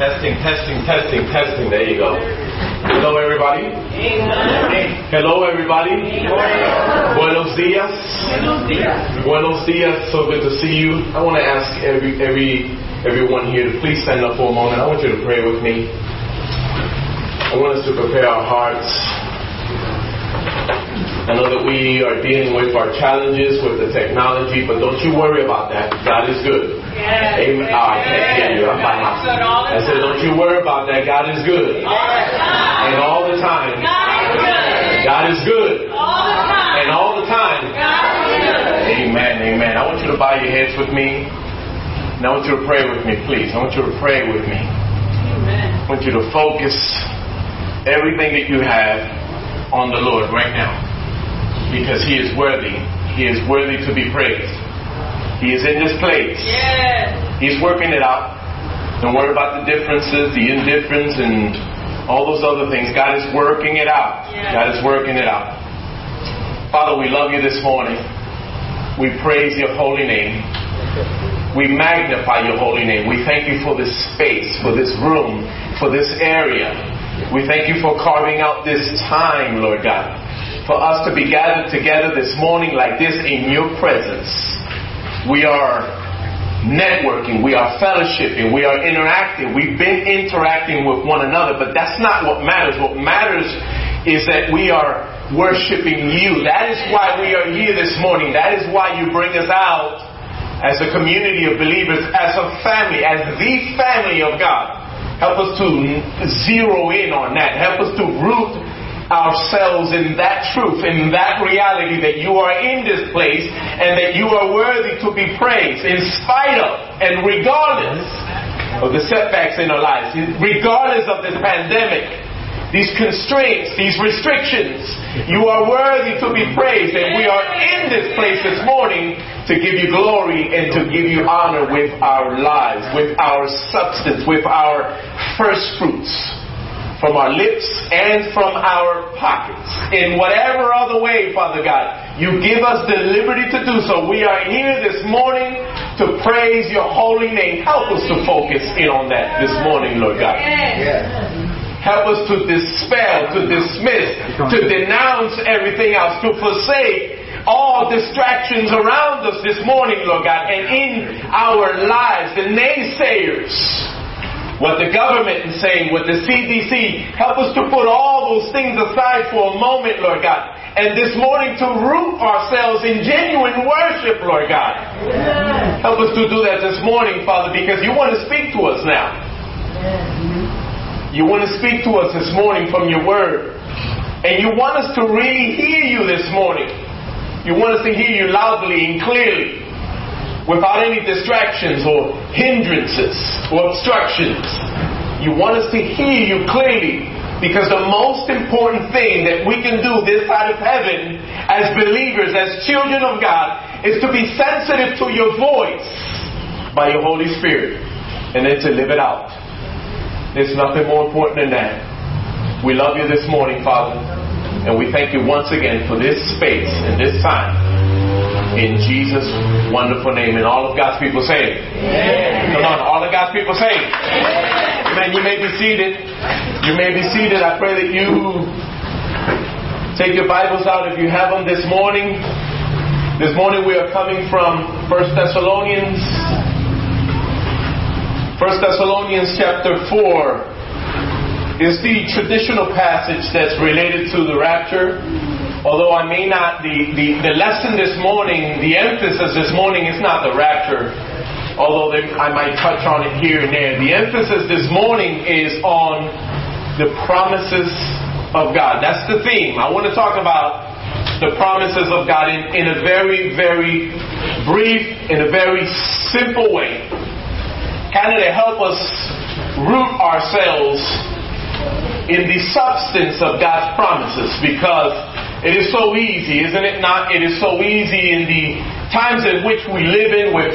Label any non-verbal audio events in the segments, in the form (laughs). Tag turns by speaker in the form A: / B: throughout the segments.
A: Testing, testing, testing, testing. There you go. Hello, everybody. Hello, everybody. Buenos dias. Buenos dias. So good to see you. I want to ask every every everyone here to please stand up for a moment. I want you to pray with me. I want us to prepare our hearts. I know that we are dealing with our challenges with the technology, but don't you worry about that. God is good.
B: Yes.
A: Amen. Oh, I can't hear you. I'm by myself. I said, don't you worry about that. God is good. And all the time. God is good. All the time. And all the time. Amen. Amen. I want you to bow your heads with me. And I want you to pray with me, please. I want you to pray with me. Amen. I want you to focus everything that you have on the Lord right now. Because He is worthy. He is worthy to be praised. He is in this place. He's working it out. Don't worry about the differences, the indifference, and all those other things. God is working it out. God is working it out. Father, we love you this morning. We praise your holy name. We magnify your holy name. We thank you for this space, for this room, for this area. We thank you for carving out this time, Lord God, for us to be gathered together this morning like this in your presence. We are networking, we are fellowshipping, we are interacting. We've been interacting with one another, but that's not what matters. What matters is that we are worshiping you. That is why we are here this morning. That is why you bring us out as a community of believers, as a family, as the family of God. Help us to zero in on that. Help us to root ourselves in that truth, in that reality that you are in this place and that you are worthy to be praised in spite of and regardless of the setbacks in our lives, regardless of this pandemic, these constraints, these restrictions. You are worthy to be praised, and we are in this place this morning to give you glory and to give you honor with our lives, with our substance, with our first fruits from our lips and from our pockets. In whatever other way, Father God, you give us the liberty to do so. We are here this morning to praise your holy name. Help us to focus in on that this morning, Lord God. Help us to dispel, to dismiss, to denounce everything else, to forsake all distractions around us this morning, Lord God, and in our lives, the naysayers, what the government is saying, what the CDC, help us to put all those things aside for a moment, Lord God, and this morning to root ourselves in genuine worship, Lord God. Help us to do that this morning, Father, because you want to speak to us now. You want to speak to us this morning from your word. And you want us to really hear you this morning. You want us to hear you loudly and clearly without any distractions or hindrances or obstructions. You want us to hear you clearly because the most important thing that we can do this side of heaven as believers, as children of God, is to be sensitive to your voice by your Holy Spirit and then to live it out. There's nothing more important than that. We love you this morning, Father, and we thank you once again for this space and this time. In Jesus' wonderful name. And all of God's people say, Amen. Come on, all of God's people say, Amen. You may be seated. You may be seated. I pray that you take your Bibles out if you have them this morning. This morning we are coming from 1 Thessalonians 1 Thessalonians chapter 4 is the traditional passage that's related to the rapture. Although I may not, the, the, the lesson this morning, the emphasis this morning is not the rapture, although there, I might touch on it here and there. The emphasis this morning is on the promises of God. That's the theme. I want to talk about the promises of God in, in a very, very brief, in a very simple way kind of to help us root ourselves in the substance of God's promises because it is so easy, isn't it not? It is so easy in the times in which we live in with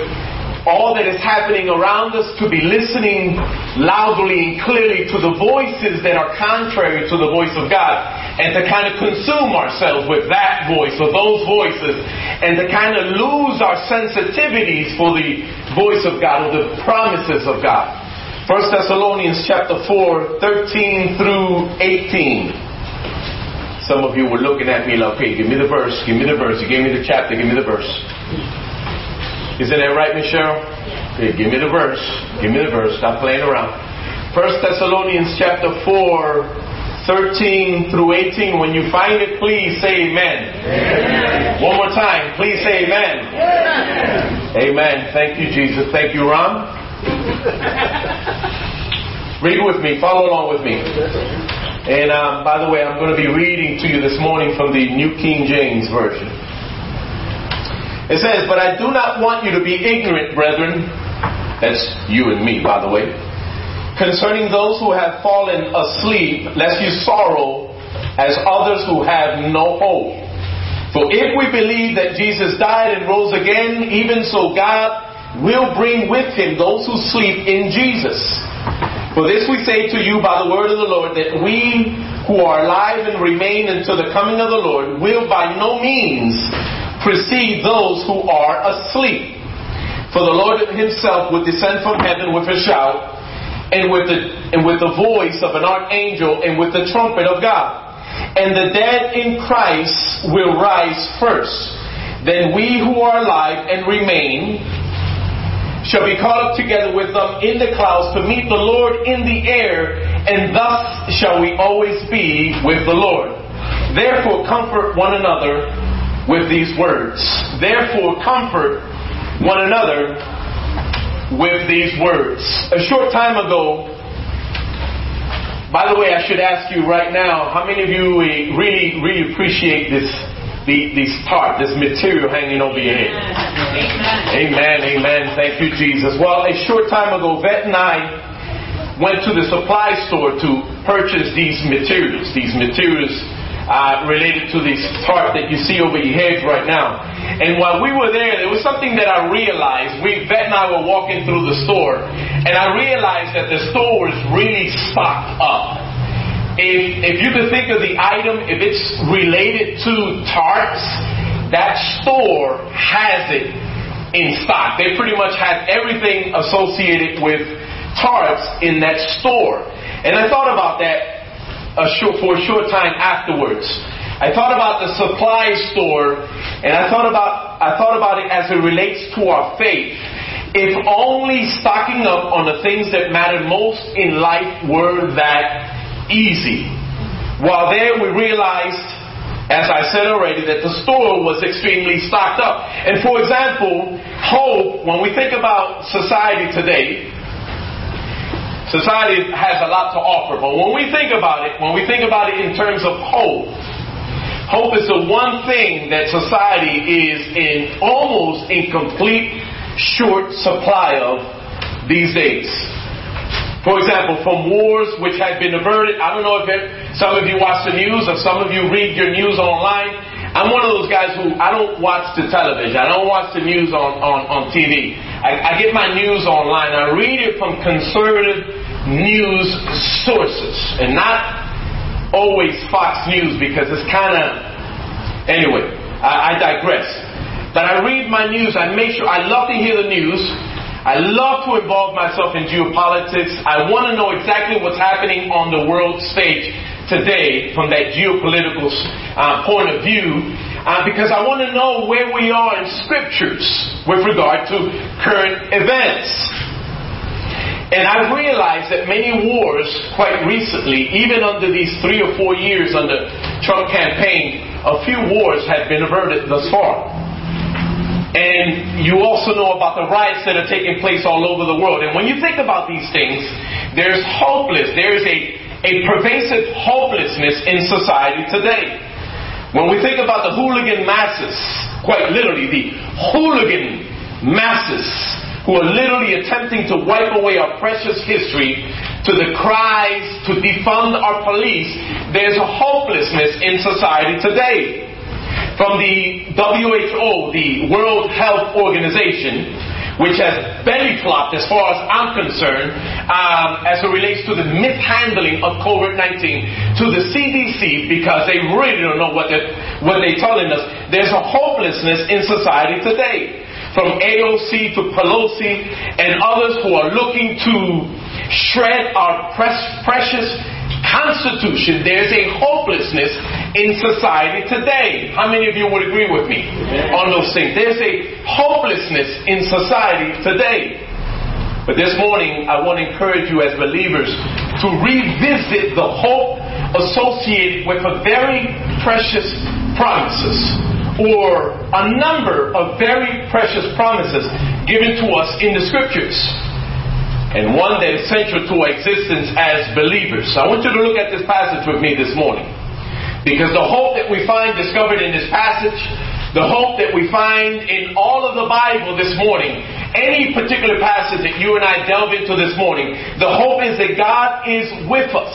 A: all that is happening around us to be listening loudly and clearly to the voices that are contrary to the voice of God and to kind of consume ourselves with that voice or those voices and to kind of lose our sensitivities for the voice of God or the promises of God. 1 Thessalonians chapter 4, 13 through 18. Some of you were looking at me like, okay, give me the verse, give me the verse. You gave me the chapter, give me the verse. Isn't that right, Michelle? Okay, give me the verse. Give me the verse. Stop playing around. 1 Thessalonians chapter 4, 13 through 18. When you find it, please say amen. amen. One more time. Please say amen. Amen. amen. Thank you, Jesus. Thank you, Ron. (laughs) Read with me, follow along with me. And um, by the way, I'm going to be reading to you this morning from the New King James Version. It says, But I do not want you to be ignorant, brethren. That's you and me, by the way. Concerning those who have fallen asleep, lest you sorrow as others who have no hope. For if we believe that Jesus died and rose again, even so God will bring with him those who sleep in Jesus. For this we say to you by the word of the Lord, that we who are alive and remain until the coming of the Lord will by no means precede those who are asleep. For the Lord himself will descend from heaven with a shout, and with the, and with the voice of an archangel, and with the trumpet of God. And the dead in Christ will rise first. Then we who are alive and remain shall be caught up together with them in the clouds to meet the Lord in the air, and thus shall we always be with the Lord. Therefore, comfort one another with these words. Therefore, comfort one another with these words. A short time ago, by the way, I should ask you right now, how many of you eh, really, really appreciate this the, this part, this material hanging over your head. Amen. amen. Amen. Thank you, Jesus. Well, a short time ago, Vet and I went to the supply store to purchase these materials, these materials uh, related to this tarp that you see over your heads right now. And while we were there, there was something that I realized. We, Vet and I were walking through the store, and I realized that the store was really stocked up if, if you could think of the item, if it's related to tarps, that store has it in stock. They pretty much have everything associated with tarps in that store. And I thought about that a short, for a short time afterwards. I thought about the supply store, and I thought about I thought about it as it relates to our faith. If only stocking up on the things that matter most in life were that easy. While there, we realized, as I said already, that the store was extremely stocked up. And for example, hope, when we think about society today, society has a lot to offer. But when we think about it, when we think about it in terms of hope, hope is the one thing that society is in almost in complete short supply of these days. For example, from wars which had been averted. I don't know if some of you watch the news or some of you read your news online. I'm one of those guys who I don't watch the television. I don't watch the news on, on, on TV. I, I get my news online. I read it from conservative news sources and not always Fox News because it's kind of. Anyway, I, I digress. But I read my news. I make sure I love to hear the news. I love to involve myself in geopolitics. I want to know exactly what's happening on the world stage today from that geopolitical uh, point of view uh, because I want to know where we are in scriptures with regard to current events. And I realized that many wars, quite recently, even under these three or four years under Trump campaign, a few wars had been averted thus far. And you also know about the riots that are taking place all over the world. And when you think about these things, there's hopeless, there's a, a pervasive hopelessness in society today. When we think about the hooligan masses, quite literally, the hooligan masses who are literally attempting to wipe away our precious history to the cries to defund our police, there's a hopelessness in society today from the WHO, the World Health Organization, which has belly flopped as far as I'm concerned, um, as it relates to the mishandling of COVID-19 to the CDC because they really don't know what they're, what they're telling us. There's a hopelessness in society today. From AOC to Pelosi and others who are looking to shred our precious constitution, there's a hopelessness in society today. How many of you would agree with me on those things? There's a hopelessness in society today. But this morning, I want to encourage you as believers to revisit the hope associated with a very precious promises or a number of very precious promises given to us in the scriptures and one that is central to our existence as believers. So I want you to look at this passage with me this morning. Because the hope that we find discovered in this passage, the hope that we find in all of the Bible this morning, any particular passage that you and I delve into this morning, the hope is that God is with us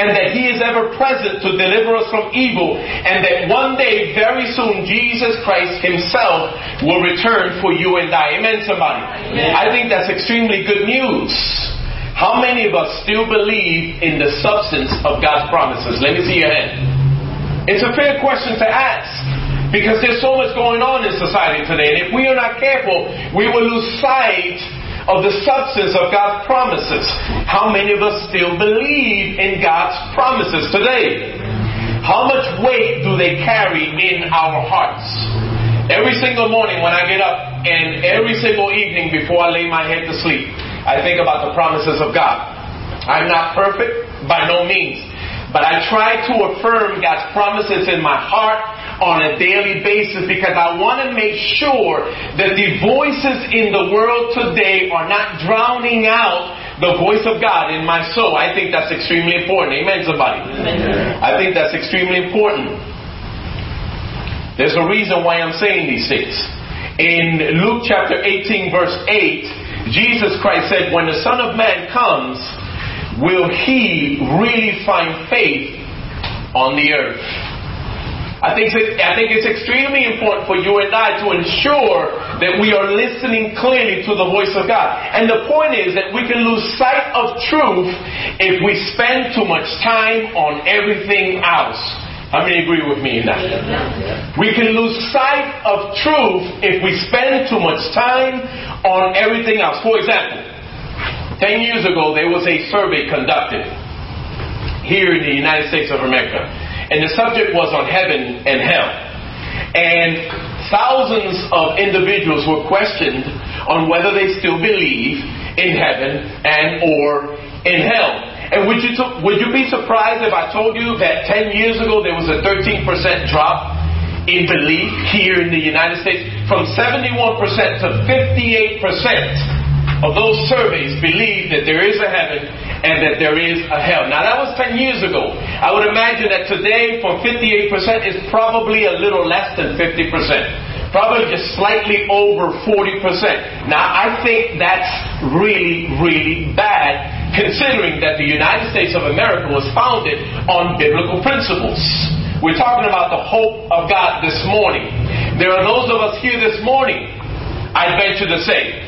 A: and that He is ever present to deliver us from evil and that one day, very soon, Jesus Christ Himself will return for you and I. Amen, somebody? Amen. I think that's extremely good news. How many of us still believe in the substance of God's promises? Let me see your hand. It's a fair question to ask. Because there's so much going on in society today. And if we are not careful, we will lose sight of the substance of God's promises. How many of us still believe in God's promises today? How much weight do they carry in our hearts? Every single morning when I get up and every single evening before I lay my head to sleep, I think about the promises of God. I'm not perfect, by no means. But I try to affirm God's promises in my heart on a daily basis because I want to make sure that the voices in the world today are not drowning out the voice of God in my soul. I think that's extremely important. Amen, somebody? Amen. I think that's extremely important. There's a reason why I'm saying these things. In Luke chapter 18, verse 8, Jesus Christ said, When the Son of Man comes, will he really find faith on the earth? I think, I think it's extremely important for you and I to ensure that we are listening clearly to the voice of God. And the point is that we can lose sight of truth if we spend too much time on everything else. How many agree with me in that? We can lose sight of truth if we spend too much time on everything else. For example, 10 years ago, there was a survey conducted here in the United States of America and the subject was on heaven and hell. And thousands of individuals were questioned on whether they still believe in heaven and or in hell. And would you, would you be surprised if I told you that 10 years ago there was a 13% drop in belief here in the United States? From 71% to 58% of those surveys believe that there is a heaven and that there is a hell. Now that was 10 years ago. I would imagine that today for 58% is probably a little less than 50%. Probably just slightly over 40%. Now I think that's really, really bad considering that the United States of America was founded on biblical principles. We're talking about the hope of God this morning. There are those of us here this morning, I venture to say,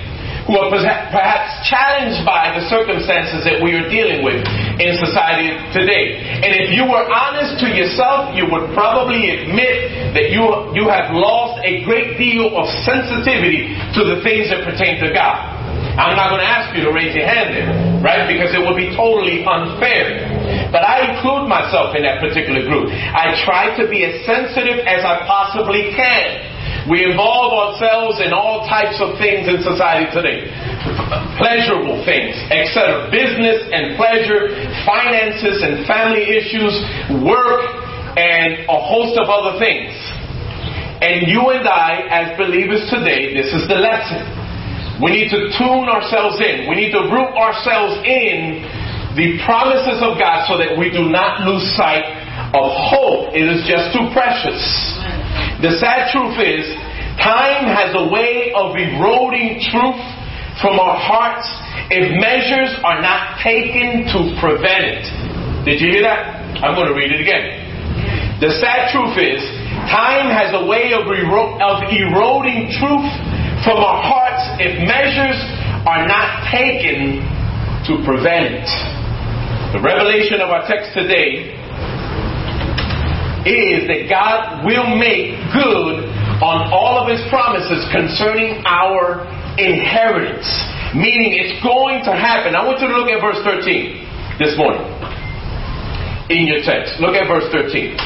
A: who are perhaps challenged by the circumstances that we are dealing with in society today. And if you were honest to yourself, you would probably admit that you, you have lost a great deal of sensitivity to the things that pertain to God. I'm not going to ask you to raise your hand there, right? Because it would be totally unfair. But I include myself in that particular group. I try to be as sensitive as I possibly can we involve ourselves in all types of things in society today. Pleasurable things, etc. Business and pleasure, finances and family issues, work, and a host of other things. And you and I, as believers today, this is the lesson. We need to tune ourselves in. We need to root ourselves in the promises of God so that we do not lose sight of hope. It is just too precious. The sad truth is, time has a way of eroding truth from our hearts if measures are not taken to prevent it. Did you hear that? I'm going to read it again. The sad truth is, time has a way of, ero- of eroding truth from our hearts if measures are not taken to prevent it. The revelation of our text today is that God will make good on all of his promises concerning our inheritance. Meaning it's going to happen. I want you to look at verse 13 this morning in your text. Look at verse 13.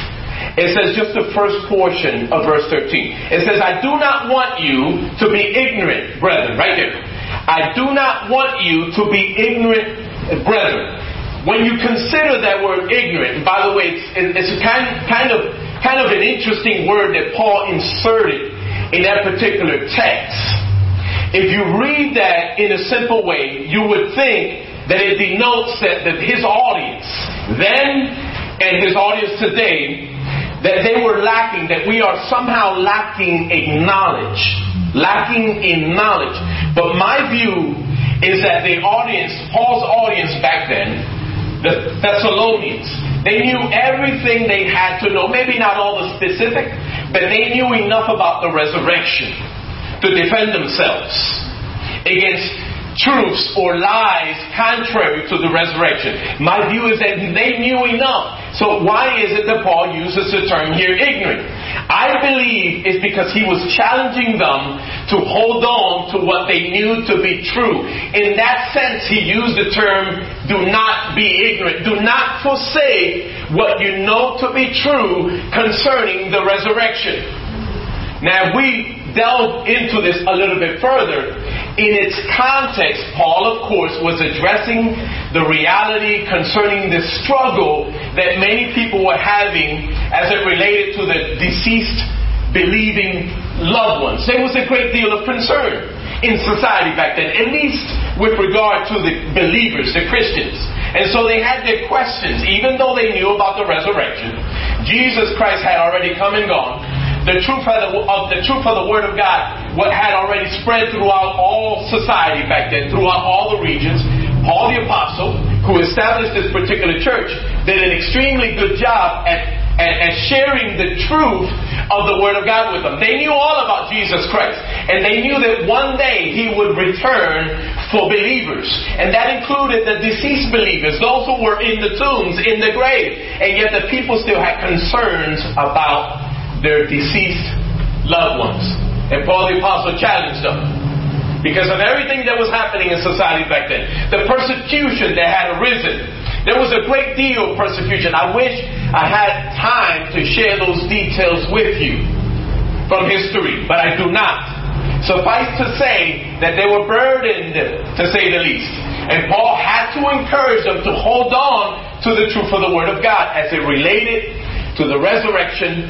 A: It says just the first portion of verse 13. It says, I do not want you to be ignorant, brethren, right there. I do not want you to be ignorant, brethren. When you consider that word ignorant, by the way, it's, it's a kind, kind of kind of an interesting word that Paul inserted in that particular text. If you read that in a simple way, you would think that it denotes that, that his audience then and his audience today that they were lacking, that we are somehow lacking in knowledge, lacking in knowledge. But my view is that the audience, Paul's audience back then, the Thessalonians, they knew everything they had to know, maybe not all the specific, but they knew enough about the resurrection to defend themselves against truths or lies contrary to the resurrection. My view is that they knew enough. So why is it that Paul uses the term here ignorant? I believe it's because he was challenging them to hold on to what they knew to be true. In that sense, he used the term do not be ignorant. Do not forsake what you know to be true concerning the resurrection. Now, we delve into this a little bit further, in its context, Paul, of course, was addressing the reality concerning the struggle that many people were having as it related to the deceased believing loved ones. There was a great deal of concern in society back then, at least with regard to the believers, the Christians. And so they had their questions, even though they knew about the resurrection. Jesus Christ had already come and gone the truth of the, of the truth of the Word of God, what had already spread throughout all society back then, throughout all the regions. Paul the Apostle, who established this particular church, did an extremely good job at, at sharing the truth of the Word of God with them. They knew all about Jesus Christ, and they knew that one day He would return for believers, and that included the deceased believers, those who were in the tombs, in the grave, and yet the people still had concerns about their deceased loved ones. And Paul the Apostle challenged them because of everything that was happening in society back then. The persecution that had arisen. There was a great deal of persecution. I wish I had time to share those details with you from history, but I do not. Suffice to say that they were burdened, to say the least. And Paul had to encourage them to hold on to the truth of the Word of God as it related to the resurrection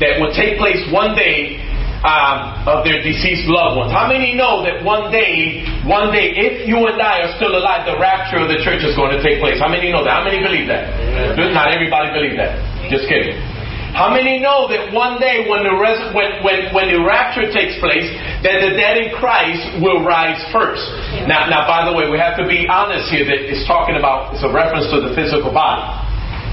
A: that will take place one day um, of their deceased loved ones. How many know that one day, one day, if you and I are still alive, the rapture of the church is going to take place? How many know that? How many believe that? Amen. Not everybody believe that. Just kidding. How many know that one day when the res- when, when, when the rapture takes place, that the dead in Christ will rise first? Now, now, by the way, we have to be honest here that it's talking about, it's a reference to the physical body.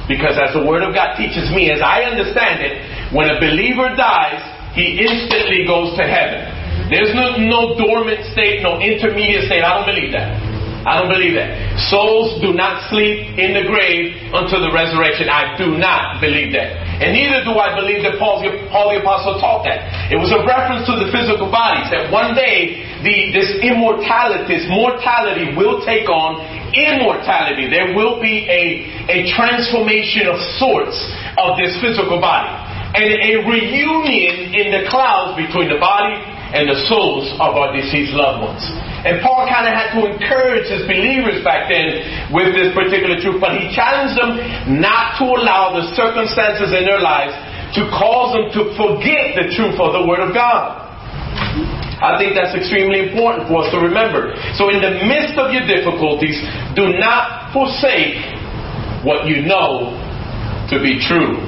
A: Because as the Word of God teaches me, as I understand it, when a believer dies, he instantly goes to heaven. There's no, no dormant state, no intermediate state. I don't believe that. I don't believe that. Souls do not sleep in the grave until the resurrection. I do not believe that. And neither do I believe that Paul, Paul the Apostle taught that. It was a reference to the physical bodies, that one day the, this immortality, this mortality will take on immortality. There will be a, a transformation of sorts of this physical body and a reunion in the clouds between the body and the souls of our deceased loved ones. And Paul kind of had to encourage his believers back then with this particular truth, but he challenged them not to allow the circumstances in their lives to cause them to forget the truth of the Word of God. I think that's extremely important for us to remember. So, in the midst of your difficulties, do not forsake what you know to be true.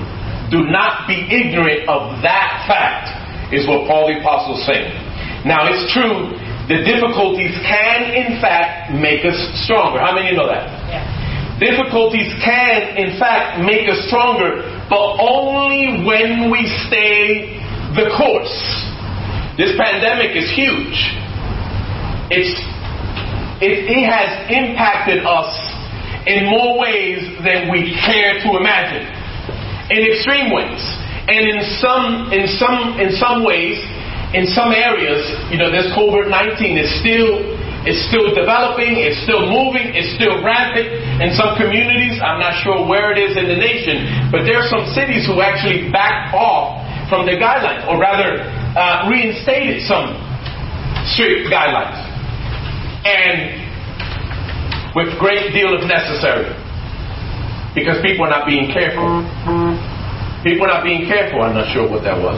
A: Do not be ignorant of that fact, is what Paul the Apostle is saying. Now, it's true, the difficulties can, in fact, make us stronger. How many know that? Yeah. Difficulties can, in fact, make us stronger, but only when we stay the course. This pandemic is huge. It's, it, it has impacted us in more ways than we care to imagine in extreme ways. And in some, in some, in some ways, in some areas, you know, this COVID-19 is still, It's still developing, it's still moving, it's still rampant. In some communities, I'm not sure where it is in the nation, but there are some cities who actually backed off from the guidelines, or rather, uh, reinstated some strict guidelines. And with great deal of necessary. Because people are not being careful. People are not being careful. I'm not sure what that was.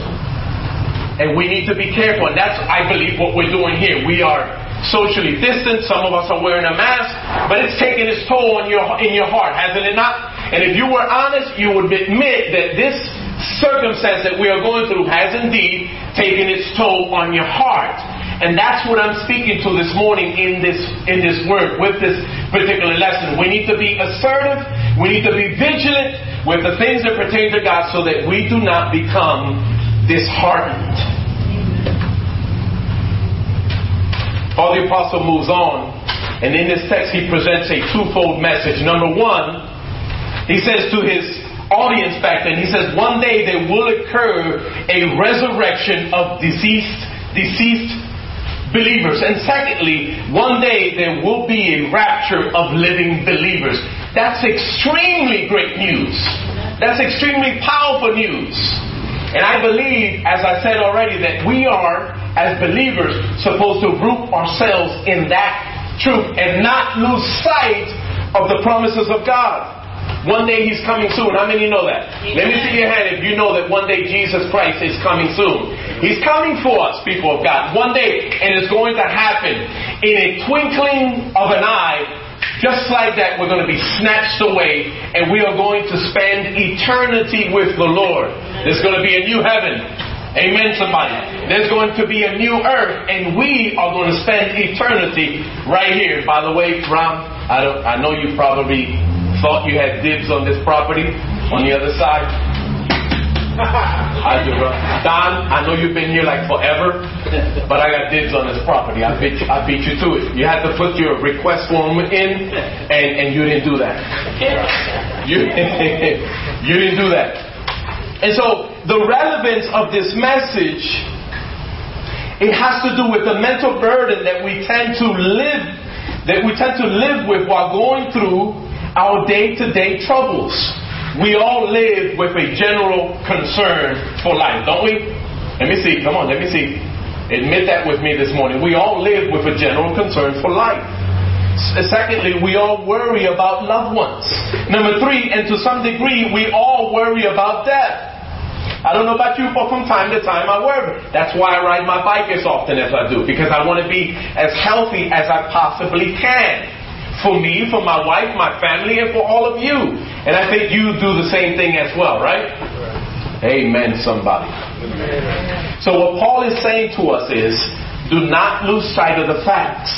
A: And we need to be careful. And that's, I believe, what we're doing here. We are socially distant. Some of us are wearing a mask, but it's taking its toll on your, in your heart, hasn't it not? And if you were honest, you would admit that this circumstance that we are going through has indeed taken its toll on your heart. And that's what I'm speaking to this morning in this in this word with this particular lesson. We need to be assertive, we need to be vigilant with the things that pertain to God so that we do not become disheartened. Paul the Apostle moves on, and in this text he presents a twofold message. Number one, he says to his audience back then, he says, one day there will occur a resurrection of deceased, deceased believers. And secondly, one day there will be a rapture of living believers. That's extremely great news. That's extremely powerful news. And I believe, as I said already, that we are, as believers, supposed to root ourselves in that truth and not lose sight of the promises of God. One day He's coming soon. How many know that? Let me see your hand if you know that one day Jesus Christ is coming soon. He's coming for us, people of God. One day, and it's going to happen in a twinkling of an eye just like that, we're going to be snatched away and we are going to spend eternity with the Lord. There's going to be a new heaven. Amen, somebody. There's going to be a new earth, and we are going to spend eternity right here. By the way, Ram, I, I know you probably thought you had dibs on this property on the other side. I. (laughs) Don, I know you've been here like forever, but I got dibs on this property. I beat you, I beat you to it. You had to put your request form in, and, and you didn't do that. You, (laughs) you didn't do that. And so the relevance of this message, it has to do with the mental burden that we tend to live, that we tend to live with while going through our day-to-day troubles. We all live with a general concern for life, don't we? Let me see. Come on, let me see. Admit that with me this morning. We all live with a general concern for life. Uh, secondly, we all worry about loved ones. Number three, and to some degree, we all worry about death. I don't know about you, but from time to time I worry. That's why I ride my bike as often as I do, because I want to be as healthy as I possibly can for me, for my wife, my family, and for all of you. And I think you do the same thing as well, right? Amen, somebody. So, what Paul is saying to us is do not lose sight of the facts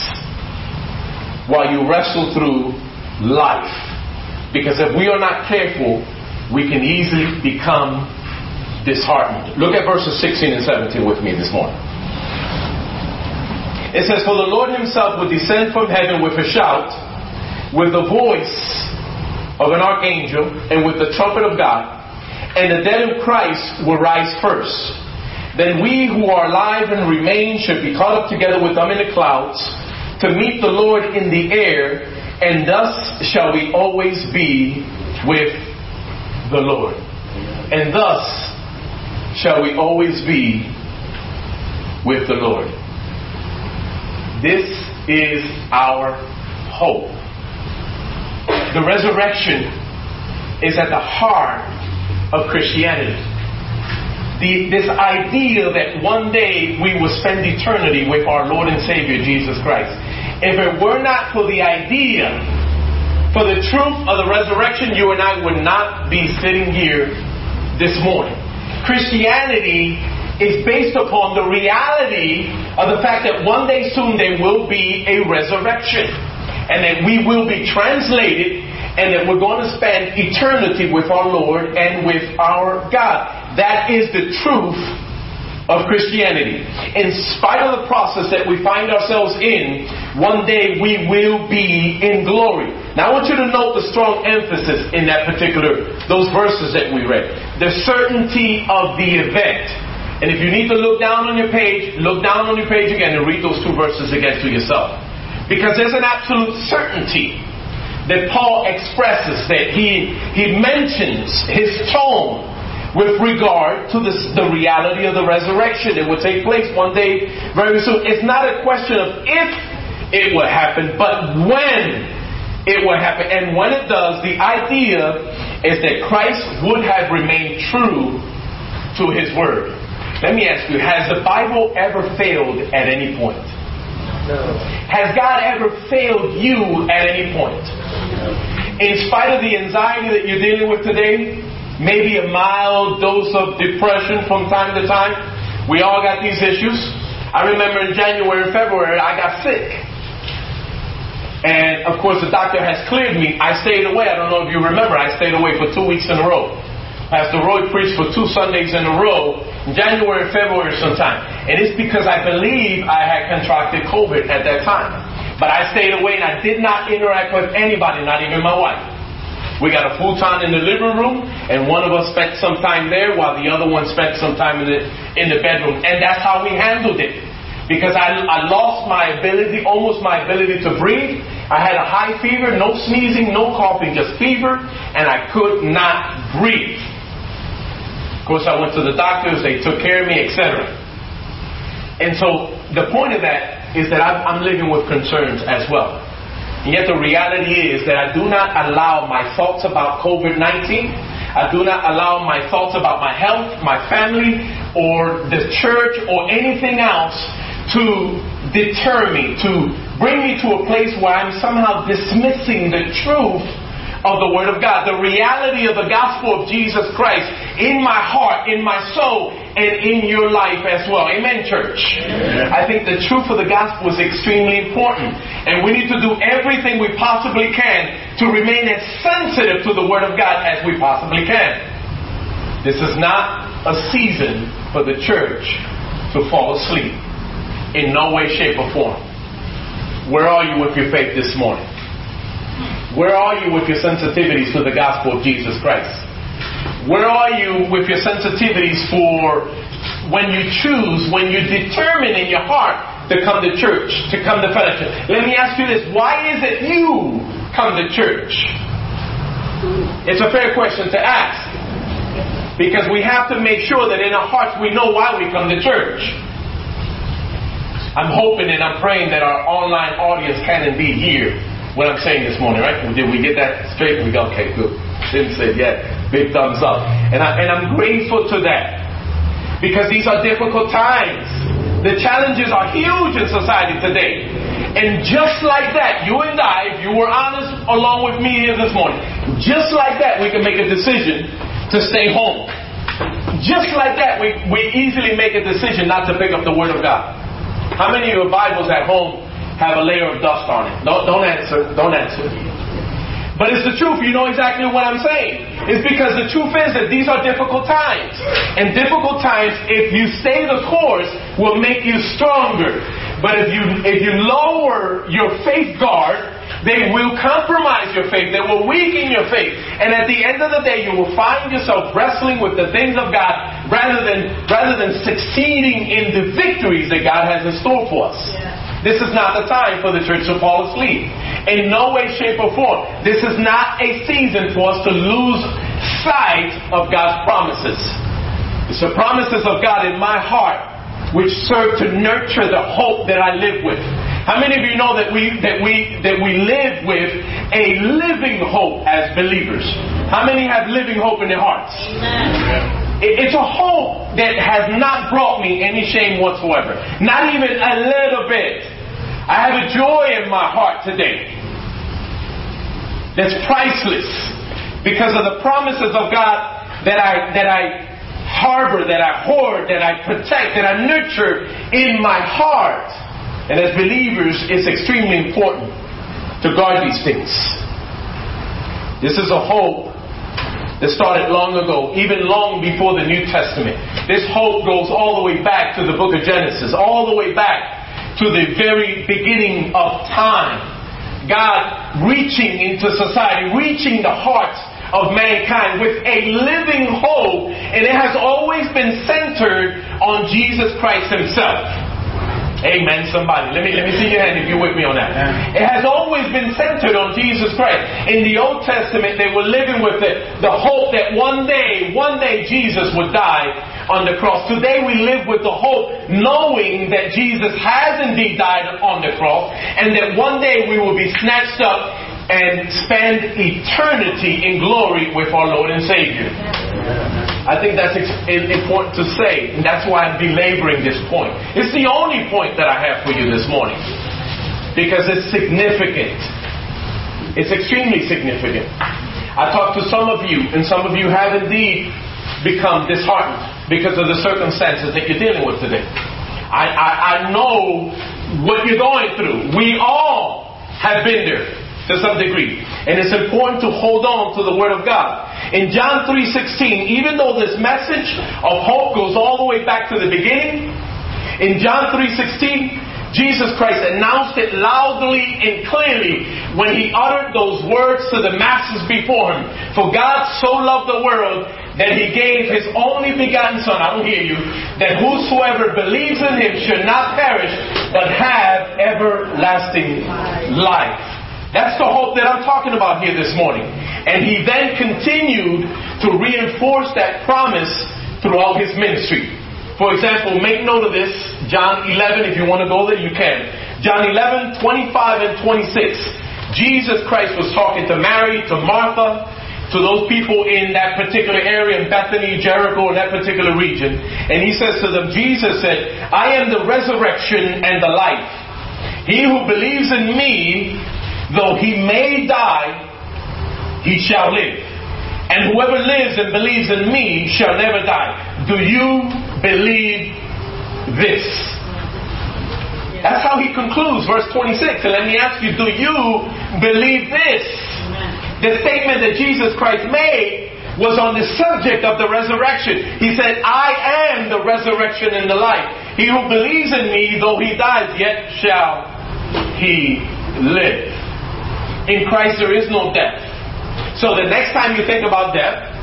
A: while you wrestle through life. Because if we are not careful, we can easily become disheartened. Look at verses 16 and 17 with me this morning. It says, For the Lord himself will descend from heaven with a shout with the voice of an archangel and with the trumpet of God, and the dead in Christ will rise first. Then we who are alive and remain should be caught up together with them in the clouds to meet the Lord in the air, and thus shall we always be with the Lord. And thus shall we always be with the Lord. This is our hope. The resurrection is at the heart of Christianity. The, this idea that one day we will spend eternity with our Lord and Savior Jesus Christ. If it were not for the idea, for the truth of the resurrection, you and I would not be sitting here this morning. Christianity is based upon the reality of the fact that one day soon there will be a resurrection and that we will be translated and that we're going to spend eternity with our Lord and with our God. That is the truth of Christianity. In spite of the process that we find ourselves in, one day we will be in glory. Now I want you to note the strong emphasis in that particular, those verses that we read. The certainty of the event. And if you need to look down on your page, look down on your page again and read those two verses again to yourself. Because there's an absolute certainty that Paul expresses, that he, he mentions his tone with regard to this, the reality of the resurrection. It will take place one day very soon. It's not a question of if it will happen, but when it will happen. And when it does, the idea is that Christ would have remained true to his word. Let me ask you, has the Bible ever failed at any point? Has God ever failed you at any point? In spite of the anxiety that you're dealing with today, maybe a mild dose of depression from time to time, we all got these issues. I remember in January and February, I got sick. And of course, the doctor has cleared me. I stayed away. I don't know if you remember, I stayed away for two weeks in a row. Pastor Roy preached for two Sundays in a row, January, February sometime. And it's because I believe I had contracted COVID at that time. But I stayed away and I did not interact with anybody, not even my wife. We got a futon in the living room, and one of us spent some time there while the other one spent some time in the, in the bedroom. And that's how we handled it. Because I, I lost my ability, almost my ability to breathe. I had a high fever, no sneezing, no coughing, just fever, and I could not breathe. Of course, I went to the doctors, they took care of me, etc. And so the point of that is that I'm living with concerns as well. And yet the reality is that I do not allow my thoughts about COVID 19, I do not allow my thoughts about my health, my family, or the church, or anything else to deter me, to bring me to a place where I'm somehow dismissing the truth of the Word of God, the reality of the gospel of Jesus Christ in my heart, in my soul, and in your life as well. Amen, church. Amen. I think the truth of the gospel is extremely important, and we need to do everything we possibly can to remain as sensitive to the Word of God as we possibly can. This is not a season for the church to fall asleep in no way, shape, or form. Where are you with your faith this morning? Where are you with your sensitivities to the gospel of Jesus Christ? Where are you with your sensitivities for when you choose, when you determine in your heart to come to church, to come to fellowship? Let me ask you this why is it you come to church? It's a fair question to ask. Because we have to make sure that in our hearts we know why we come to church. I'm hoping and I'm praying that our online audience can indeed hear what I'm saying this morning, right? Did we get that straight? We go, okay, good. Tim said, yeah, big thumbs up. And, I, and I'm grateful to that because these are difficult times. The challenges are huge in society today. And just like that, you and I, if you were honest along with me here this morning, just like that, we can make a decision to stay home. Just like that, we, we easily make a decision not to pick up the Word of God. How many of your Bibles at home have a layer of dust on it. Don't, don't answer. Don't answer. But it's the truth. You know exactly what I'm saying. It's because the truth is that these are difficult times. And difficult times, if you stay the course, will make you stronger. But if you, if you lower your faith guard, they will compromise your faith. They will weaken your faith. And at the end of the day, you will find yourself wrestling with the things of God rather than, rather than succeeding in the victories that God has in store for us. Yeah. This is not the time for the church to fall asleep. In no way, shape, or form. This is not a season for us to lose sight of God's promises. It's the promises of God in my heart which serve to nurture the hope that I live with. How many of you know that we that we that we live with a living hope as believers? How many have living hope in their hearts? Amen. It's a hope that has not brought me any shame whatsoever. Not even a little bit. I have a joy in my heart today that's priceless because of the promises of God that I that I harbor, that I hoard, that I protect, that I nurture in my heart. And as believers, it's extremely important to guard these things. This is a hope that started long ago, even long before the New Testament. This hope goes all the way back to the book of Genesis, all the way back to the very beginning of time. God reaching into society, reaching the hearts of mankind with a living hope, and it has always been centered on Jesus Christ Himself. Amen, somebody. Let me, let me see your hand if you're with me on that. It has always been centered on Jesus Christ. In the Old Testament, they were living with it, the hope that one day, one day Jesus would die on the cross. Today we live with the hope knowing that Jesus has indeed died on the cross and that one day we will be snatched up and spend eternity in glory with our Lord and Savior. I think that's important to say, and that's why I'm belaboring this point. It's the only point that I have for you this morning because it's significant. It's extremely significant. I talked to some of you, and some of you have indeed become disheartened because of the circumstances that you're dealing with today. I, I, I know what you're going through. We all have been there to some degree. And it's important to hold on to the Word of God. In John 3.16, even though this message of hope goes all the way back to the beginning, in John 3.16, Jesus Christ announced it loudly and clearly when he uttered those words to the masses before him. For God so loved the world that he gave his only begotten Son, I don't hear you, that whosoever believes in him should not perish, but have everlasting life. That's the hope that I'm talking about here this morning. And he then continued to reinforce that promise throughout his ministry. For example, make note of this. John 11, if you want to go there, you can. John 11, 25 and 26. Jesus Christ was talking to Mary, to Martha, to those people in that particular area in Bethany, Jericho, that particular region. And he says to them, Jesus said, I am the resurrection and the life. He who believes in me, Though he may die, he shall live. And whoever lives and believes in me shall never die. Do you believe this? That's how he concludes verse 26. And let me ask you, do you believe this? The statement that Jesus Christ made was on the subject of the resurrection. He said, I am the resurrection and the life. He who believes in me, though he dies, yet shall he live. In Christ there is no death. So the next time you think about death,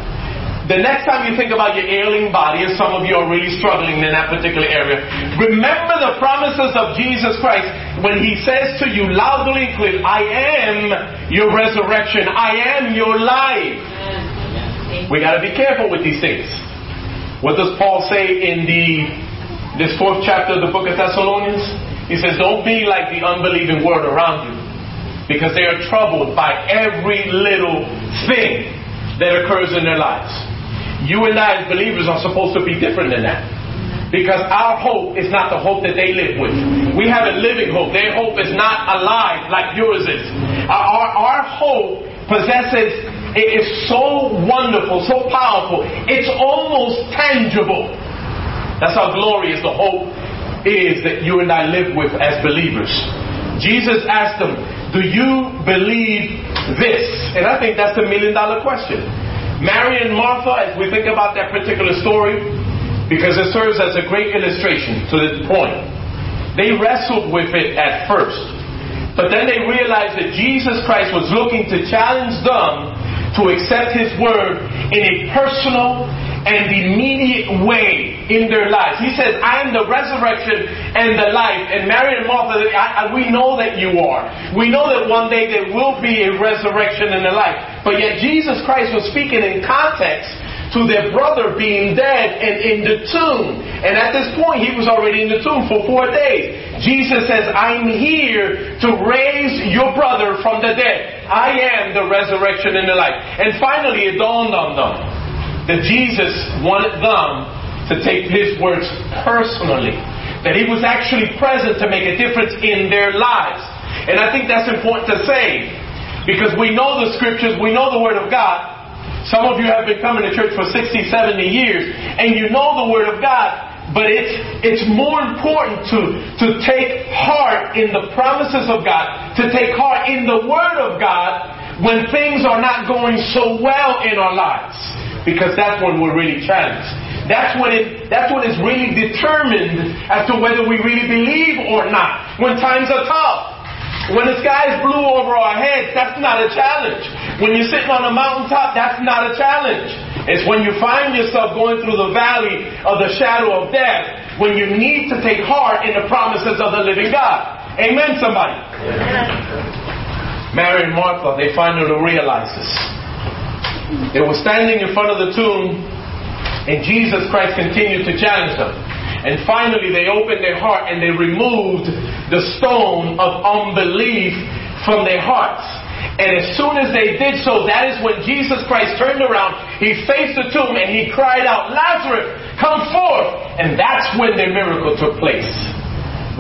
A: the next time you think about your ailing body, and some of you are really struggling in that particular area, remember the promises of Jesus Christ when He says to you loudly and clearly, I am your resurrection, I am your life. We got to be careful with these things. What does Paul say in the this fourth chapter of the book of Thessalonians? He says, Don't be like the unbelieving world around you because they are troubled by every little thing that occurs in their lives. You and I, as believers, are supposed to be different than that. Because our hope is not the hope that they live with. We have a living hope. Their hope is not alive like yours is. Our, our hope possesses, it is so wonderful, so powerful, it's almost tangible. That's how glorious the hope is that you and I live with as believers. Jesus asked them, do you believe this? And I think that's the million dollar question. Mary and Martha, as we think about that particular story, because it serves as a great illustration to the point, they wrestled with it at first. But then they realized that Jesus Christ was looking to challenge them to accept His word in a personal and immediate way in their lives. He says, I am the resurrection and the life. And Mary and Martha, I, I, we know that you are. We know that one day there will be a resurrection and a life. But yet Jesus Christ was speaking in context to their brother being dead and in the tomb. And at this point, he was already in the tomb for four days. Jesus says, I'm here to raise your brother from the dead. I am the resurrection and the life. And finally, it dawned on them that Jesus wanted them to take his words personally. That he was actually present to make a difference in their lives. And I think that's important to say because we know the scriptures, we know the word of God. Some of you have been coming to church for 60, 70 years, and you know the word of God, but it's, it's more important to, to take heart in the promises of God, to take heart in the Word of God when things are not going so well in our lives. Because that's when we're really challenged. That's when it that's when it's really determined as to whether we really believe or not. When times are tough. When the skies blue over our heads, that's not a challenge. When you're sitting on a mountaintop, that's not a challenge. It's when you find yourself going through the valley of the shadow of death when you need to take heart in the promises of the living God. Amen, somebody. Mary and Martha, they finally realize this. They were standing in front of the tomb, and Jesus Christ continued to challenge them. And finally, they opened their heart and they removed the stone of unbelief from their hearts. And as soon as they did so, that is when Jesus Christ turned around, he faced the tomb, and he cried out, Lazarus, come forth! And that's when their miracle took place,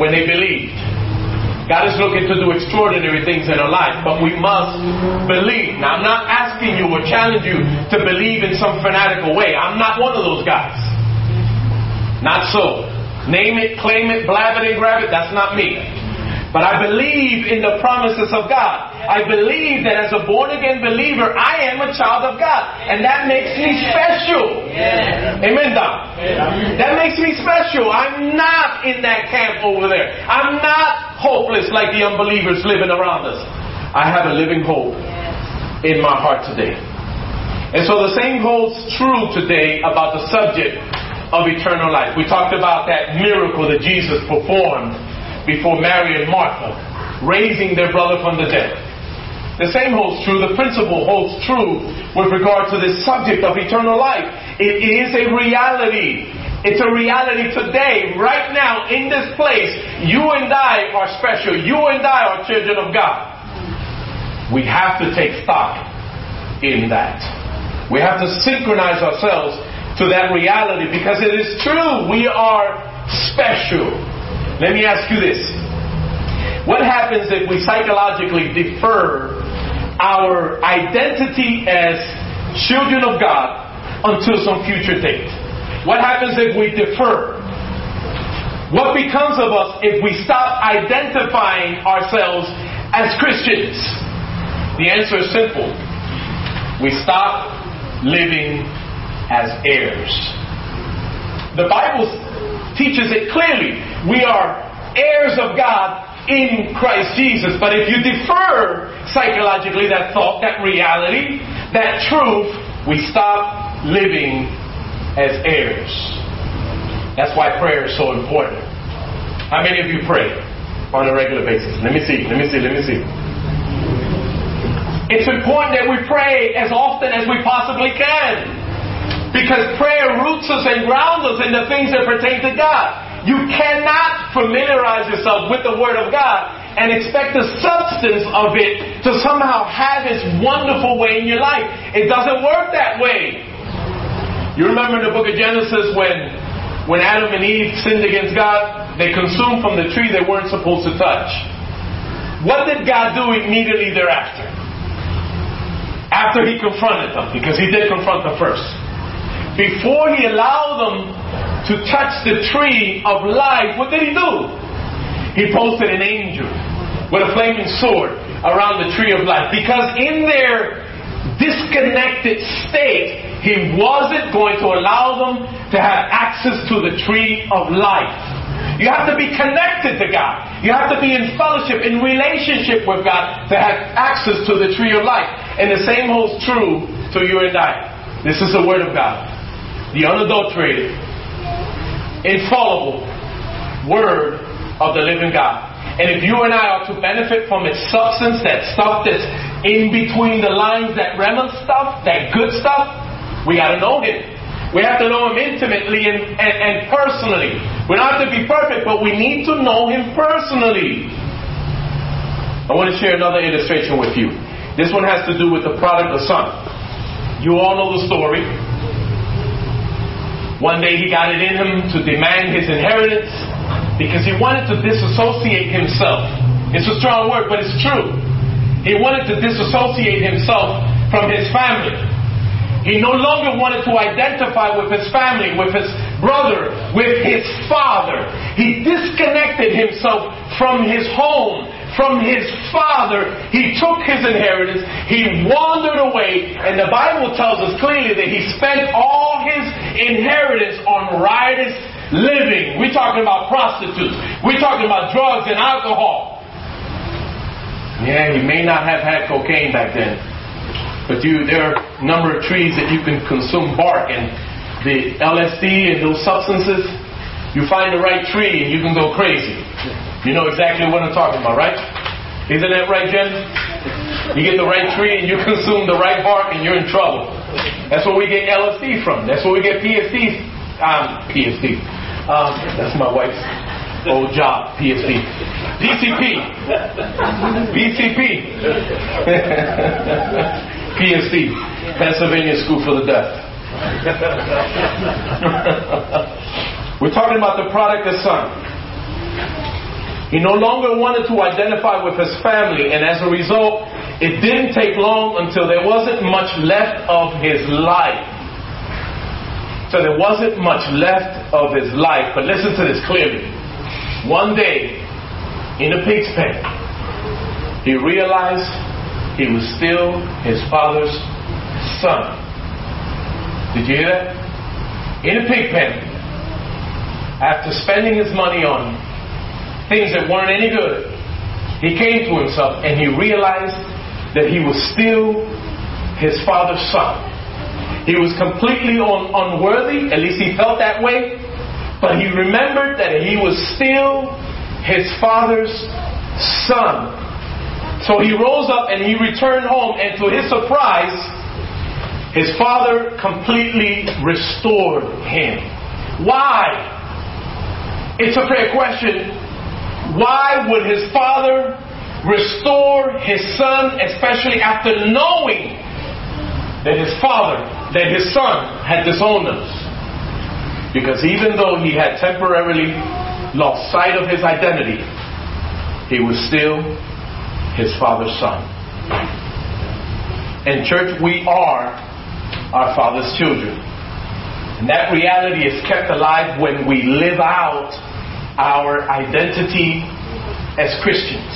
A: when they believed. God is looking to do extraordinary things in our life, but we must believe. Now, I'm not asking you or challenge you to believe in some fanatical way. I'm not one of those guys. Not so. Name it, claim it, blab it, and grab it. That's not me. But I believe in the promises of God. I believe that as a born again believer, I am a child of God. And that makes me special. Amen, Don. That makes me special. I'm not in that camp over there. I'm not hopeless like the unbelievers living around us. I have a living hope in my heart today. And so the same holds true today about the subject of eternal life. We talked about that miracle that Jesus performed before Mary and Martha, raising their brother from the dead. The same holds true, the principle holds true with regard to this subject of eternal life. It is a reality. It's a reality today, right now, in this place. You and I are special. You and I are children of God. We have to take stock in that. We have to synchronize ourselves to that reality because it is true. We are special. Let me ask you this. What happens if we psychologically defer our identity as children of God until some future date? What happens if we defer? What becomes of us if we stop identifying ourselves as Christians? The answer is simple. We stop living as heirs. The Bible teaches it clearly. We are heirs of God in Christ Jesus. But if you defer psychologically that thought, that reality, that truth, we stop living as heirs. That's why prayer is so important. How many of you pray on a regular basis? Let me see, let me see, let me see. It's important that we pray as often as we possibly can. Because prayer roots us and grounds us in the things that pertain to God. You cannot familiarize yourself with the Word of God and expect the substance of it to somehow have its wonderful way in your life. It doesn't work that way. You remember in the book of Genesis when, when Adam and Eve sinned against God, they consumed from the tree they weren't supposed to touch. What did God do immediately thereafter? After he confronted them, because he did confront them first. Before he allowed them to touch the tree of life, what did he do? He posted an angel with a flaming sword around the tree of life. Because in their disconnected state, he wasn't going to allow them to have access to the tree of life. You have to be connected to God. You have to be in fellowship, in relationship with God to have access to the tree of life. And the same holds true to you and I. This is the Word of God. The unadulterated, infallible Word of the living God. And if you and I are to benefit from its substance, that stuff that's in between the lines, that Rhema stuff, that good stuff, we got to know Him. We have to know Him intimately and, and, and personally. We don't have to be perfect, but we need to know Him personally. I want to share another illustration with you. This one has to do with the prodigal son. You all know the story. One day he got it in him to demand his inheritance because he wanted to disassociate himself. It's a strong word, but it's true. He wanted to disassociate himself from his family. He no longer wanted to identify with his family, with his brother, with his father. He disconnected himself from his home, from his father. He took his inheritance. He wandered away. And the Bible tells us clearly that he spent all his inheritance on riotous living. We're talking about prostitutes. We're talking about drugs and alcohol. Yeah, he may not have had cocaine back then. But you, there are a number of trees that you can consume bark and the LSD and those substances. You find the right tree and you can go crazy. You know exactly what I'm talking about, right? Isn't that right, Jen? You get the right tree and you (laughs) consume the right bark and you're in trouble. That's where we get LSD from. That's where we get PSD. Um, PSD. Um, that's my wife's old job, PSD. PCP. PCP. (laughs) PSD. Pennsylvania School for the Deaf. (laughs) We're talking about the prodigal son. He no longer wanted to identify with his family, and as a result, it didn't take long until there wasn't much left of his life. So there wasn't much left of his life. But listen to this clearly. One day, in a pig's pen, he realized he was still his father's son. Did you hear that? In a pig pen, after spending his money on things that weren't any good, he came to himself and he realized that he was still his father's son. He was completely un- unworthy, at least he felt that way, but he remembered that he was still his father's son. So he rose up and he returned home, and to his surprise, his father completely restored him. Why? It's a fair question why would his father restore his son, especially after knowing that his father, that his son had disowned us? Because even though he had temporarily lost sight of his identity, he was still his father's son. In church, we are our father's children. And that reality is kept alive when we live out our identity as Christians.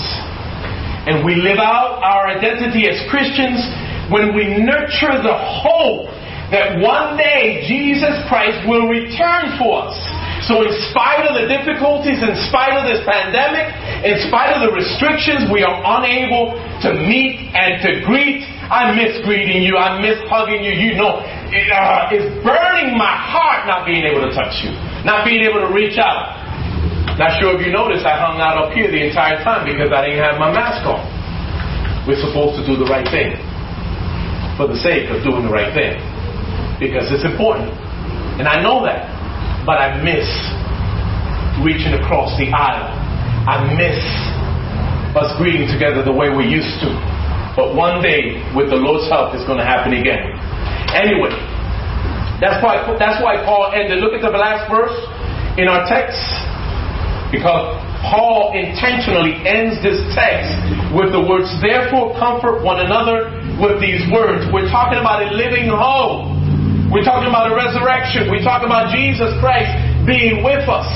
A: And we live out our identity as Christians when we nurture the hope that one day Jesus Christ will return for us. So, in spite of the difficulties, in spite of this pandemic, in spite of the restrictions, we are unable to meet and to greet. I miss greeting you. I miss hugging you. You know, it, uh, it's burning my heart not being able to touch you, not being able to reach out. Not sure if you noticed, I hung out up here the entire time because I didn't have my mask on. We're supposed to do the right thing for the sake of doing the right thing because it's important. And I know that. But I miss reaching across the aisle. I miss us greeting together the way we used to. But one day, with the Lord's help, it's going to happen again. Anyway, that's why, that's why Paul ended. Look at the last verse in our text. Because Paul intentionally ends this text with the words, therefore comfort one another with these words. We're talking about a living hope. We're talking about a resurrection. We're talking about Jesus Christ being with us.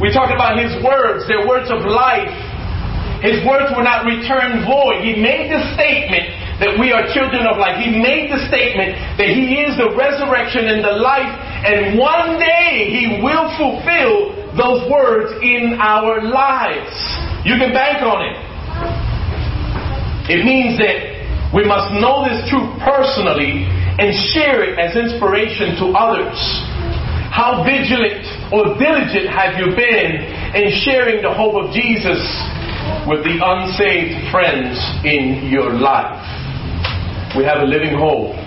A: We're talking about His words. They're words of life. His words were not returned void. He made the statement that we are children of light. He made the statement that He is the resurrection and the life, and one day He will fulfill those words in our lives. You can bank on it. It means that we must know this truth personally and share it as inspiration to others. How vigilant or diligent have you been in sharing the hope of Jesus with the unsaved friends in your life? We have a living hope.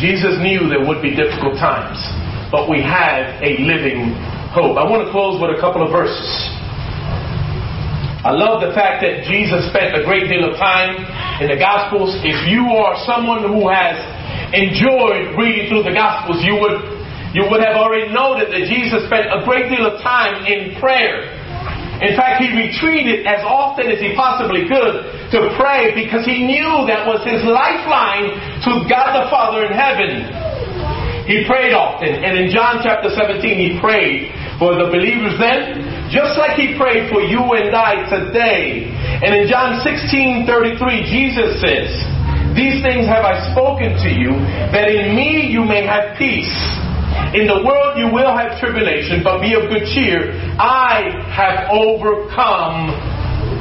A: Jesus knew there would be difficult times, but we have a living hope. I want to close with a couple of verses. I love the fact that Jesus spent a great deal of time in the Gospels. If you are someone who has enjoyed reading through the Gospels, you would, you would have already noted that Jesus spent a great deal of time in prayer. In fact, he retreated as often as he possibly could to pray because he knew that was his lifeline to God the Father in heaven. He prayed often, and in John chapter 17, he prayed for the believers then, just like he prayed for you and I today. And in John 16 33, Jesus says, These things have I spoken to you, that in me you may have peace. In the world you will have tribulation, but be of good cheer. I have overcome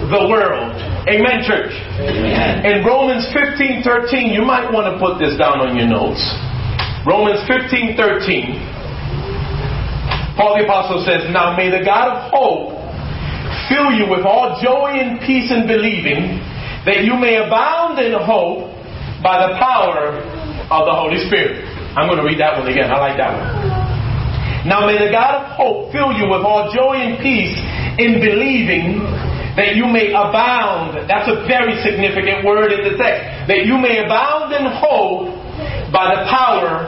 A: the world. Amen, church. Amen. In Romans 15 13, you might want to put this down on your notes. Romans 15 13. Paul the Apostle says, Now may the God of hope fill you with all joy and peace in believing, that you may abound in hope by the power of the Holy Spirit. I'm going to read that one again. I like that one. Now may the God of hope fill you with all joy and peace in believing that you may abound. That's a very significant word in the text. That you may abound in hope by the power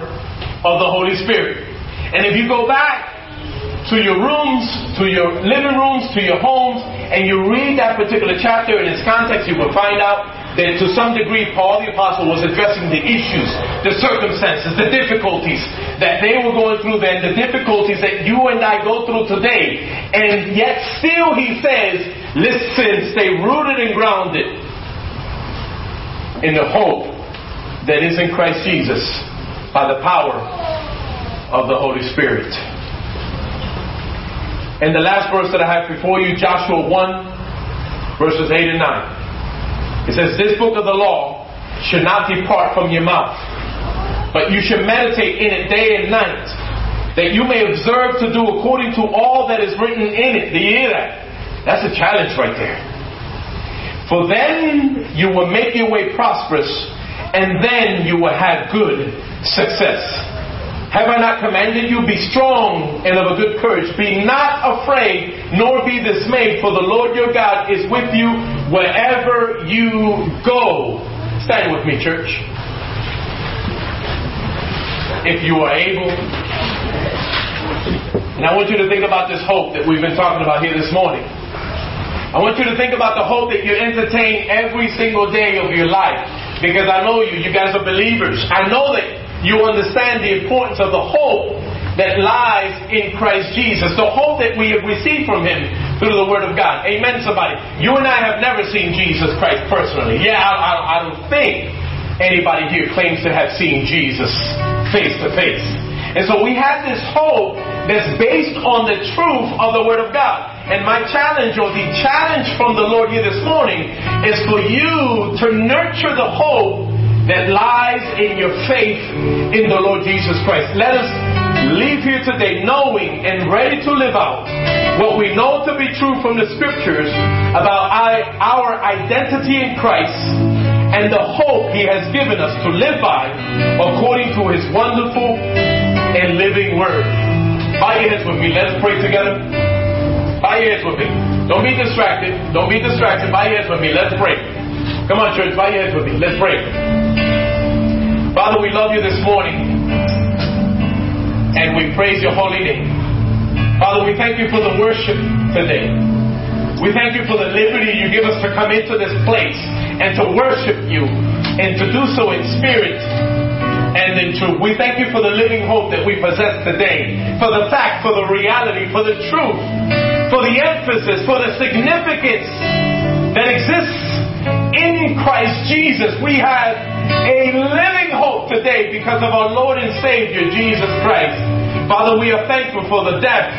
A: of the Holy Spirit. And if you go back to your rooms, to your living rooms, to your homes, and you read that particular chapter in its context, you will find out that to some degree Paul the Apostle was addressing the issues, the circumstances, the difficulties that they were going through then, the difficulties that you and I go through today. And yet still he says, listen, stay rooted and grounded in the hope that is in Christ Jesus by the power of the Holy Spirit. And the last verse that I have before you, Joshua 1, verses 8 and 9. It says, This book of the law should not depart from your mouth, but you should meditate in it day and night, that you may observe to do according to all that is written in it. Do you hear that? That's a challenge right there. For then you will make your way prosperous, and then you will have good success. Have I not commanded you? Be strong and of a good courage. Be not afraid, nor be dismayed, for the Lord your God is with you wherever you go. Stand with me, church. If you are able. And I want you to think about this hope that we've been talking about here this morning. I want you to think about the hope that you entertain every single day of your life. Because I know you, you guys are believers. I know that you understand the importance of the hope that lies in Christ Jesus, the hope that we have received from Him through the Word of God. Amen, somebody. You and I have never seen Jesus Christ personally. Yeah, I, I, I don't think anybody here claims to have seen Jesus face to face. And so we have this hope that's based on the truth of the Word of God. And my challenge, or the challenge from the Lord here this morning, is for you to nurture the hope that lies in your faith in the Lord Jesus Christ. Let us leave here today knowing and ready to live out what we know to be true from the scriptures about our identity in Christ and the hope He has given us to live by according to His wonderful and living word. Bow your heads with me. Let's pray together. Bow your heads with me. Don't be distracted. Don't be distracted. Bow your heads with me. Let's pray. Come on, church. Bow your heads with me. Let's pray. Father, we love you this morning. And we praise your holy name. Father, we thank you for the worship today. We thank you for the liberty you give us to come into this place and to worship you and to do so in spirit truth. We thank you for the living hope that we possess today, for the fact, for the reality, for the truth, for the emphasis, for the significance that exists in Christ Jesus. We have a living hope today because of our Lord and Savior, Jesus Christ. Father, we are thankful for the death,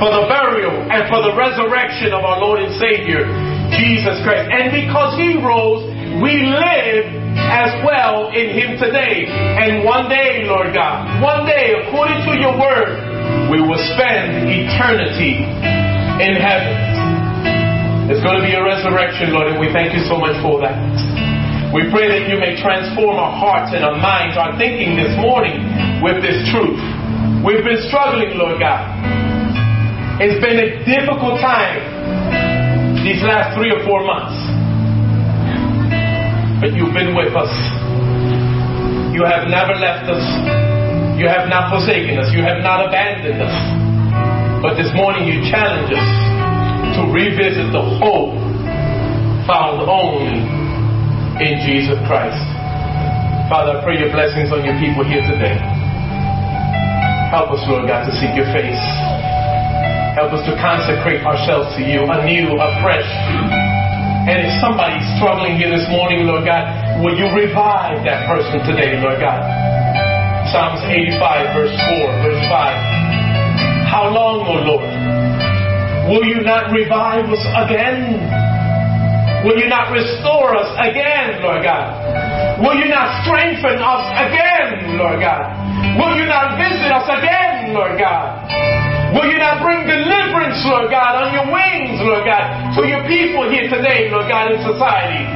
A: for the burial, and for the resurrection of our Lord and Savior, Jesus Christ. And because He rose, we live as well in Him today. And one day, Lord God, one day, according to your word, we will spend eternity in heaven. It's going to be a resurrection, Lord, and we thank you so much for that. We pray that you may transform our hearts and our minds, our thinking this morning with this truth. We've been struggling, Lord God. It's been a difficult time these last three or four months. But you've been with us. You have never left us. You have not forsaken us. You have not abandoned us. But this morning you challenge us to revisit the hope found only in Jesus Christ. Father, I pray your blessings on your people here today. Help us, Lord God, to seek your face. Help us to consecrate ourselves to you anew, afresh. And if somebody's struggling here this morning, Lord God, will you revive that person today, Lord God? Psalms 85, verse 4, verse 5. How long, O Lord? Will you not revive us again? Will you not restore us again, Lord God? Will you not strengthen us again, Lord God? Will you not visit us again, Lord God? Will you not bring deliverance, Lord God, on your wings, Lord God, for your people here today, Lord God, in society?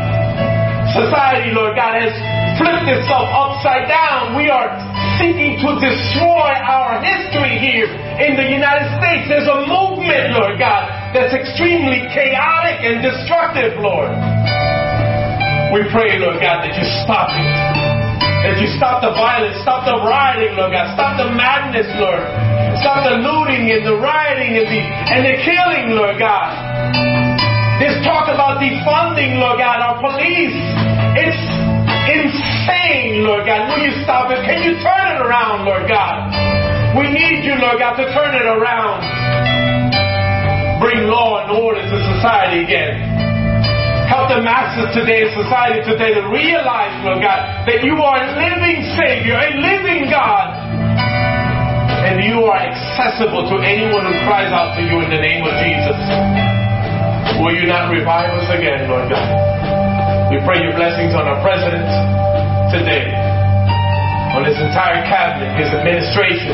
A: Society, Lord God, has flipped itself upside down. We are seeking to destroy our history here in the United States. There's a movement, Lord God, that's extremely chaotic and destructive, Lord. We pray, Lord God, that you stop it. That you stop the violence, stop the rioting, Lord God, stop the madness, Lord. Stop the looting and the rioting and the and the killing, Lord God. This talk about defunding, Lord God, our police. It's insane, Lord God. Will you stop it? Can you turn it around, Lord God? We need you, Lord God, to turn it around. Bring law and order to society again. Help the masses today, in society today, to realize, Lord God, that you are a living Savior, a living God. And you are accessible to anyone who cries out to you in the name of Jesus. Will you not revive us again, Lord God? We pray your blessings on our president today, on his entire cabinet, his administration.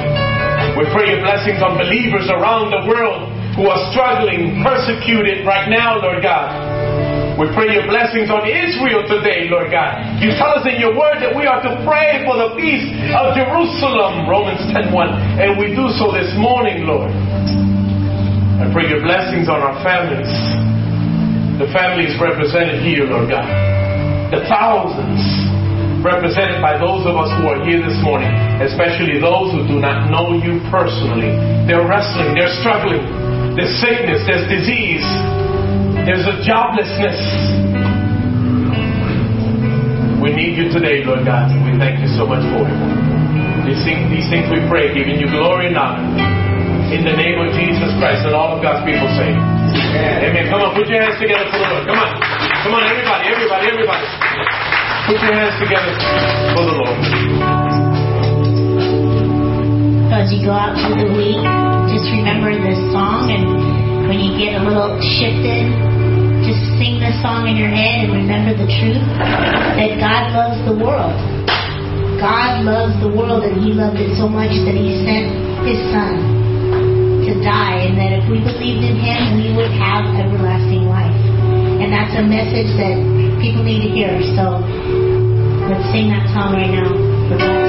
A: We pray your blessings on believers around the world who are struggling, persecuted right now, Lord God. We pray your blessings on Israel today, Lord God. You tell us in your word that we are to pray for the peace of Jerusalem, Romans 10.1. And we do so this morning, Lord. I pray your blessings on our families. The families represented here, Lord God. The thousands represented by those of us who are here this morning, especially those who do not know you personally. They're wrestling, they're struggling. There's sickness, there's disease, there's a joblessness. We need you today, Lord God. We thank you so much for it. These things, these things we pray, giving you glory and honor. In the name of Jesus Christ, and all of God's people say, Amen. Amen. Come on, put your hands together for the Lord. Come on. Come on, everybody, everybody, everybody. Put your hands together for the Lord.
B: As you go out through the week, just remember this song and when you get a little shifted, just sing this song in your head and remember the truth that God loves the world. God loves the world and He loved it so much that He sent His Son to die, and that if we believed in Him, we would have everlasting life. And that's a message that people need to hear. So let's sing that song right now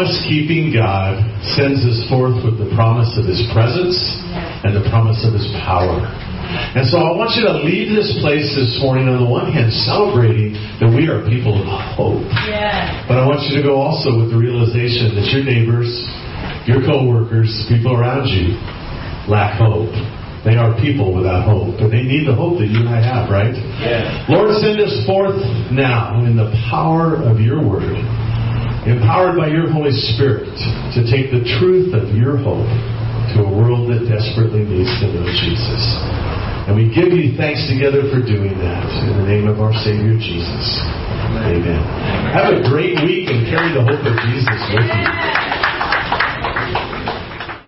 C: promise keeping God sends us forth with the promise of His presence and the promise of His power. And so I want you to leave this place this morning on the one hand celebrating that we are people of hope.
B: Yeah.
C: But I want you to go also with the realization that your neighbors, your coworkers, people around you lack hope. They are people without hope, and they need the hope that you and I have, right?
A: Yeah.
C: Lord, send us forth now in the power of your word, empowered by your Holy Spirit to take the truth of your hope to a world that desperately needs to know Jesus. And we give you thanks together for doing that in the name of our Savior Jesus. Amen. Have a great week and carry the hope of Jesus with you.